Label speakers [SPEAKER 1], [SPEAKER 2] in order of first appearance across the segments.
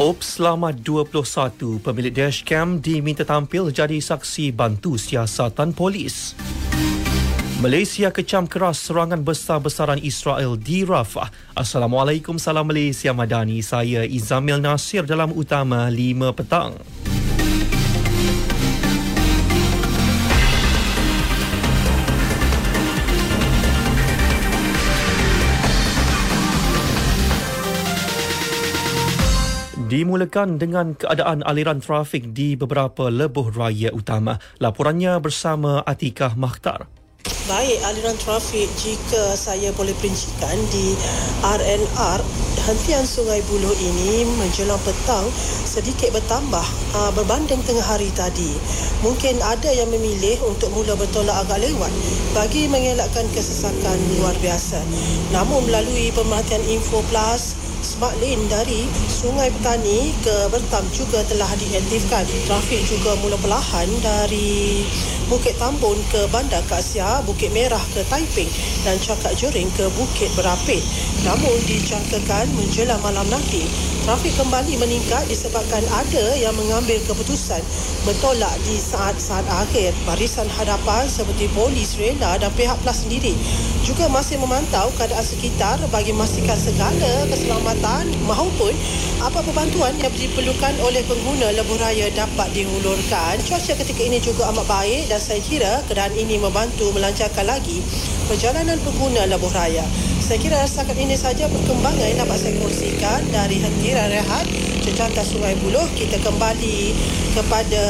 [SPEAKER 1] Ops selama 21 pemilik dashcam diminta tampil jadi saksi bantu siasatan polis. Malaysia kecam keras serangan besar-besaran Israel di Rafah. Assalamualaikum, salam Malaysia Madani. Saya Izamil Nasir dalam utama 5 petang. Dimulakan dengan keadaan aliran trafik di beberapa lebuh raya utama. Laporannya bersama Atikah Makhtar.
[SPEAKER 2] Baik, aliran trafik jika saya boleh perincikan di RNR, hentian Sungai Buloh ini menjelang petang sedikit bertambah uh, berbanding tengah hari tadi. Mungkin ada yang memilih untuk mula bertolak agak lewat bagi mengelakkan kesesakan luar biasa. Namun melalui pemerhatian Info Plus, Smart Lane dari Sungai Petani ke Bertam juga telah diaktifkan. Trafik juga mula perlahan dari Bukit Tambun ke Bandar Kasia, Bukit Merah ke Taiping dan Cakak Jering ke Bukit Berapit. Namun dijangkakan menjelang malam nanti, trafik kembali meningkat disebabkan ada yang mengambil keputusan bertolak di saat-saat akhir. Barisan hadapan seperti polis, rela dan pihak PLAS sendiri juga masih memantau keadaan sekitar bagi memastikan segala keselamatan maupun apa bantuan yang diperlukan oleh pengguna lebuh raya dapat dihulurkan. Cuaca ketika ini juga amat baik dan saya kira keadaan ini membantu melancarkan lagi perjalanan pengguna lebuh raya. Saya kira setakat ini saja perkembangan yang dapat saya kongsikan dari hentiran rehat Cecantas Sungai Buloh. Kita kembali kepada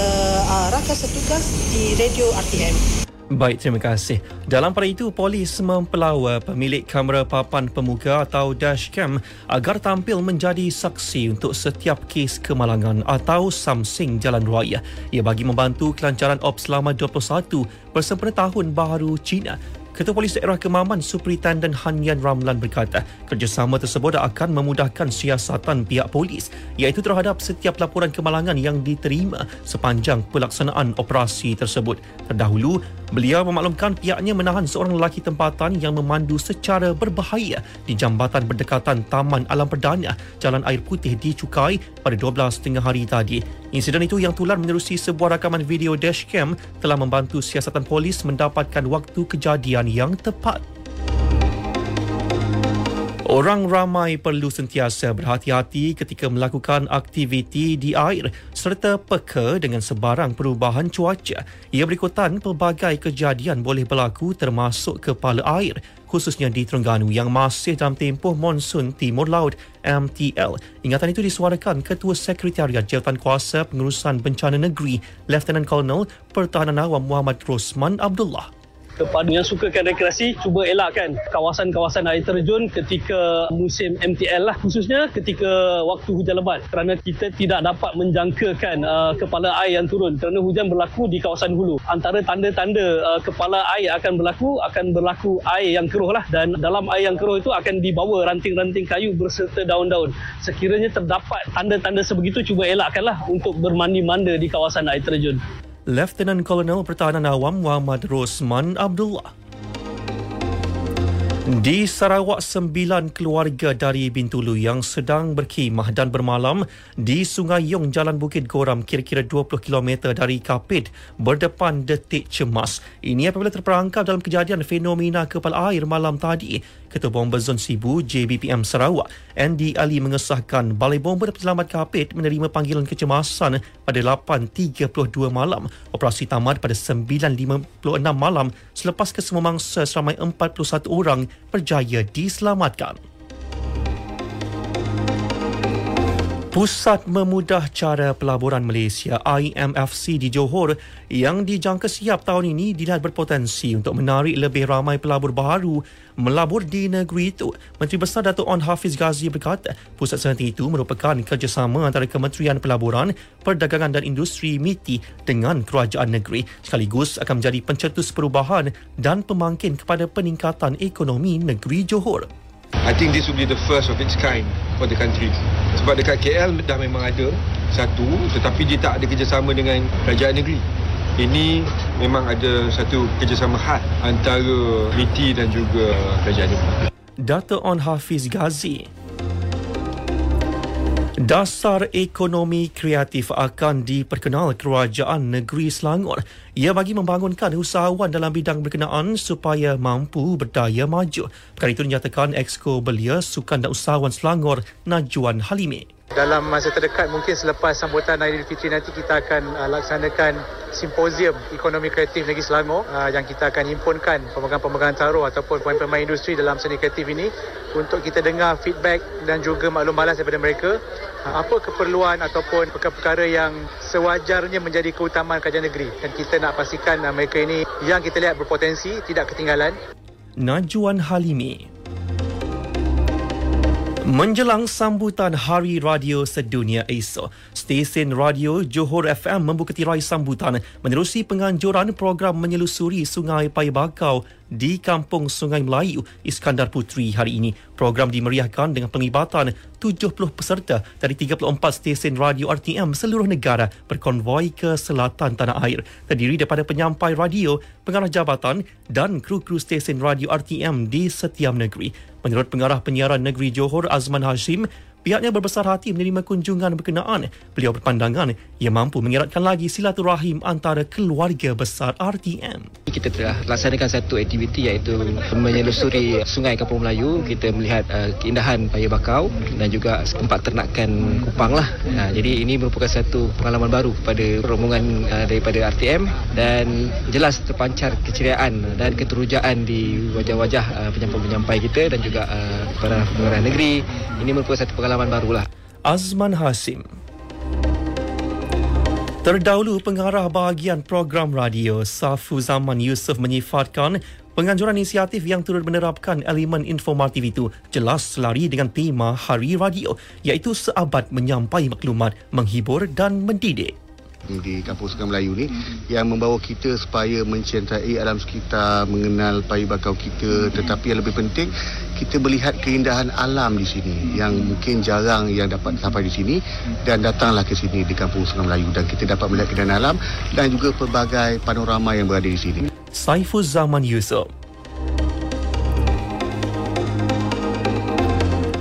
[SPEAKER 2] uh, rakan setugas di Radio RTM.
[SPEAKER 1] Baik, terima kasih. Dalam pada itu, polis mempelawa pemilik kamera papan pemuka atau dashcam agar tampil menjadi saksi untuk setiap kes kemalangan atau samsing jalan raya. Ia bagi membantu kelancaran ops selama 21 bersempena Tahun Baharu Cina Ketua Polis Daerah Kemaman Superintendent Hanyan Ramlan berkata, kerjasama tersebut akan memudahkan siasatan pihak polis iaitu terhadap setiap laporan kemalangan yang diterima sepanjang pelaksanaan operasi tersebut. Terdahulu, beliau memaklumkan pihaknya menahan seorang lelaki tempatan yang memandu secara berbahaya di jambatan berdekatan Taman Alam Perdana Jalan Air Putih di Cukai pada 12.30 hari tadi. Insiden itu yang tular menerusi sebuah rakaman video dashcam telah membantu siasatan polis mendapatkan waktu kejadian yang tepat. Orang ramai perlu sentiasa berhati-hati ketika melakukan aktiviti di air serta peka dengan sebarang perubahan cuaca. Ia berikutan pelbagai kejadian boleh berlaku termasuk kepala air khususnya di Terengganu yang masih dalam tempoh monsun Timur Laut MTL. Ingatan itu disuarakan Ketua Sekretariat Jawatan Kuasa Pengurusan Bencana Negeri Lieutenant Colonel Pertahanan Awam Muhammad Rosman Abdullah
[SPEAKER 3] kepada yang sukakan rekreasi cuba elakkan kawasan-kawasan air terjun ketika musim MTL lah khususnya ketika waktu hujan lebat. Kerana kita tidak dapat menjangkakan uh, kepala air yang turun. Kerana hujan berlaku di kawasan hulu. Antara tanda-tanda uh, kepala air akan berlaku akan berlaku air yang keruh lah. Dan dalam air yang keruh itu akan dibawa ranting-ranting kayu berserta daun-daun. Sekiranya terdapat tanda-tanda sebegitu cuba elakkanlah untuk bermandi-manda di kawasan air terjun
[SPEAKER 1] Lieutenant Colonel Pertahanan Awam Muhammad Rosman Abdullah. Di Sarawak, sembilan keluarga dari Bintulu yang sedang berkhemah dan bermalam di Sungai Yong, Jalan Bukit Goram, kira-kira 20 km dari Kapit, berdepan detik cemas. Ini apabila terperangkap dalam kejadian fenomena kepala air malam tadi. Ketua Bomba Zon Sibu, JBPM Sarawak, Andy Ali mengesahkan Balai Bomba dan Penyelamat Kapit menerima panggilan kecemasan pada 8.32 malam. Operasi tamat pada 9.56 malam selepas kesemua mangsa seramai 41 orang berjaya diselamatkan. Pusat Memudah Cara Pelaburan Malaysia IMFC di Johor yang dijangka siap tahun ini dilihat berpotensi untuk menarik lebih ramai pelabur baru melabur di negeri itu. Menteri Besar Datuk On Hafiz Ghazi berkata, pusat seperti itu merupakan kerjasama antara Kementerian Pelaburan, Perdagangan dan Industri MITI dengan kerajaan negeri sekaligus akan menjadi pencetus perubahan dan pemangkin kepada peningkatan ekonomi negeri Johor.
[SPEAKER 4] I think this will be the first of its kind for the country. Sebab dekat KL dah memang ada satu tetapi dia tak ada kerjasama dengan kerajaan negeri. Ini memang ada satu kerjasama khas antara MITI dan juga kerajaan negeri.
[SPEAKER 1] Dr. On Hafiz Ghazi Dasar ekonomi kreatif akan diperkenal Kerajaan Negeri Selangor. Ia bagi membangunkan usahawan dalam bidang berkenaan supaya mampu berdaya maju. Perkara itu dinyatakan Exco Belia Sukan dan Usahawan Selangor Najwan Halimi.
[SPEAKER 5] Dalam masa terdekat mungkin selepas sambutan Aidilfitri nanti kita akan uh, laksanakan simposium ekonomi kreatif negeri Selangor uh, yang kita akan himpunkan pemegang-pemegang taruh ataupun pemain-pemain industri dalam seni kreatif ini untuk kita dengar feedback dan juga maklum balas daripada mereka. Uh, apa keperluan ataupun perkara-perkara yang sewajarnya menjadi keutamaan kerajaan negeri? Dan kita nak pastikan uh, mereka ini yang kita lihat berpotensi tidak ketinggalan.
[SPEAKER 1] Najwan Halimi Menjelang sambutan Hari Radio Sedunia esok, stesen radio Johor FM membuka tirai sambutan menerusi penganjuran program menyelusuri Sungai Pai Bakau di Kampung Sungai Melayu Iskandar Putri hari ini. Program dimeriahkan dengan penglibatan 70 peserta dari 34 stesen radio RTM seluruh negara berkonvoi ke selatan tanah air. Terdiri daripada penyampai radio, pengarah jabatan dan kru-kru stesen radio RTM di setiap negeri. Menurut pengarah penyiaran negeri Johor Azman Hashim, Pihaknya berbesar hati menerima kunjungan berkenaan. Beliau berpandangan ia mampu mengeratkan lagi silaturahim antara keluarga besar RTM.
[SPEAKER 6] Kita telah laksanakan satu aktiviti iaitu menyelusuri Sungai Kampung Melayu. Kita melihat uh, keindahan Paya Bakau dan juga tempat ternakan kupang lah. Uh, jadi ini merupakan satu pengalaman baru kepada rombongan uh, daripada RTM dan jelas terpancar keceriaan dan keterujaan di wajah-wajah uh, penyampai-penyampai kita dan juga uh, para pengarah negeri. Ini merupakan satu pengalaman pengalaman barulah.
[SPEAKER 1] Azman Hasim Terdahulu pengarah bahagian program radio Safu Zaman Yusof menyifatkan penganjuran inisiatif yang turut menerapkan elemen informatif itu jelas selari dengan tema Hari Radio iaitu seabad menyampai maklumat, menghibur dan mendidik
[SPEAKER 7] di Kampung Sungai Melayu ni yang membawa kita supaya mencintai alam sekitar, mengenal payung bakau kita tetapi yang lebih penting kita melihat keindahan alam di sini yang mungkin jarang yang dapat sampai di sini dan datanglah ke sini di Kampung Sungai Melayu dan kita dapat melihat keindahan alam dan juga pelbagai panorama yang berada di sini.
[SPEAKER 1] Saiful Zaman Yusof.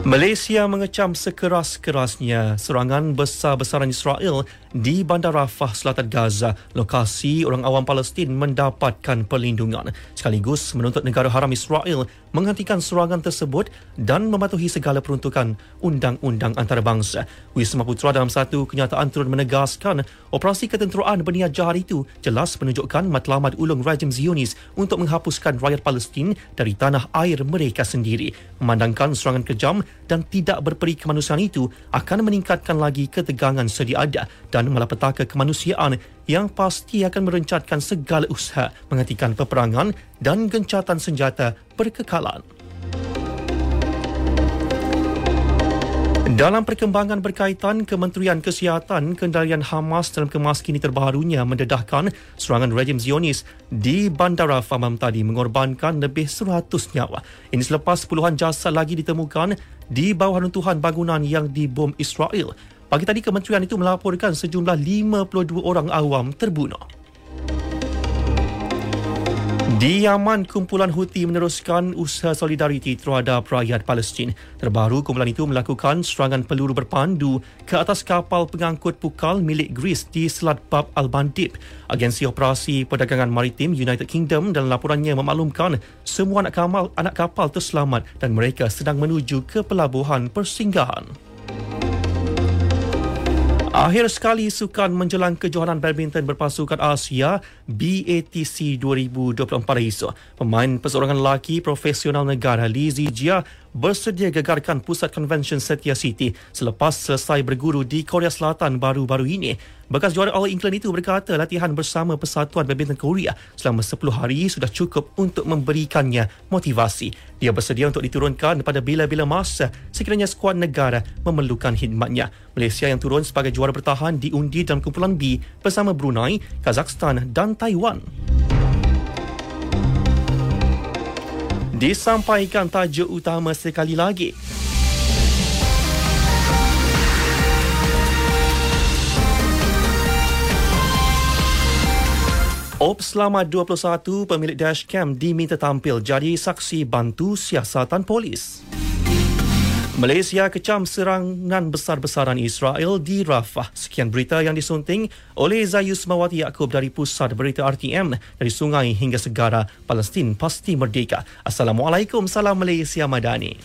[SPEAKER 1] Malaysia mengecam sekeras-kerasnya serangan besar-besaran Israel di Bandar Rafah, Selatan Gaza, lokasi orang awam Palestin mendapatkan perlindungan sekaligus menuntut negara haram Israel menghentikan serangan tersebut dan mematuhi segala peruntukan undang-undang antarabangsa. Wisma Putra dalam satu kenyataan turut menegaskan operasi ketenteraan berniat jahat itu jelas menunjukkan matlamat ulung rejim Zionis untuk menghapuskan rakyat Palestin dari tanah air mereka sendiri. Memandangkan serangan kejam dan tidak berperi kemanusiaan itu akan meningkatkan lagi ketegangan sedia ada dan malapetaka kemanusiaan yang pasti akan merencatkan segala usaha menghentikan peperangan dan gencatan senjata berkekalan. Dalam perkembangan berkaitan Kementerian Kesihatan, kendalian Hamas dalam kemas kini terbarunya mendedahkan serangan rejim Zionis di Bandara Famam tadi mengorbankan lebih 100 nyawa. Ini selepas puluhan jasad lagi ditemukan di bawah runtuhan bangunan yang dibom Israel. Pagi tadi kementerian itu melaporkan sejumlah 52 orang awam terbunuh. Di Yaman, kumpulan Houthi meneruskan usaha solidariti terhadap rakyat Palestin. Terbaru, kumpulan itu melakukan serangan peluru berpandu ke atas kapal pengangkut pukal milik Greece di Selat Bab Al-Bandib. Agensi Operasi Perdagangan Maritim United Kingdom dalam laporannya memaklumkan semua anak kapal, anak kapal terselamat dan mereka sedang menuju ke pelabuhan persinggahan. Akhir sekali sukan menjelang kejohanan badminton berpasukan Asia BATC 2024 esok. Pemain perseorangan lelaki profesional negara Li Zijia bersedia gegarkan pusat convention Setia City selepas selesai berguru di Korea Selatan baru-baru ini. Bekas juara All England itu berkata latihan bersama Persatuan Badminton Korea selama 10 hari sudah cukup untuk memberikannya motivasi. Dia bersedia untuk diturunkan pada bila-bila masa sekiranya skuad negara memerlukan khidmatnya. Malaysia yang turun sebagai juara bertahan diundi dalam kumpulan B bersama Brunei, Kazakhstan dan Taiwan. Disampaikan tajuk utama sekali lagi. Op selama 21 pemilik dashcam diminta tampil jadi saksi bantu siasatan polis. Malaysia kecam serangan besar-besaran Israel di Rafah. Sekian berita yang disunting oleh Zayus Mawati Yaakob dari Pusat Berita RTM dari Sungai hingga Segara, Palestin pasti merdeka. Assalamualaikum, salam Malaysia Madani.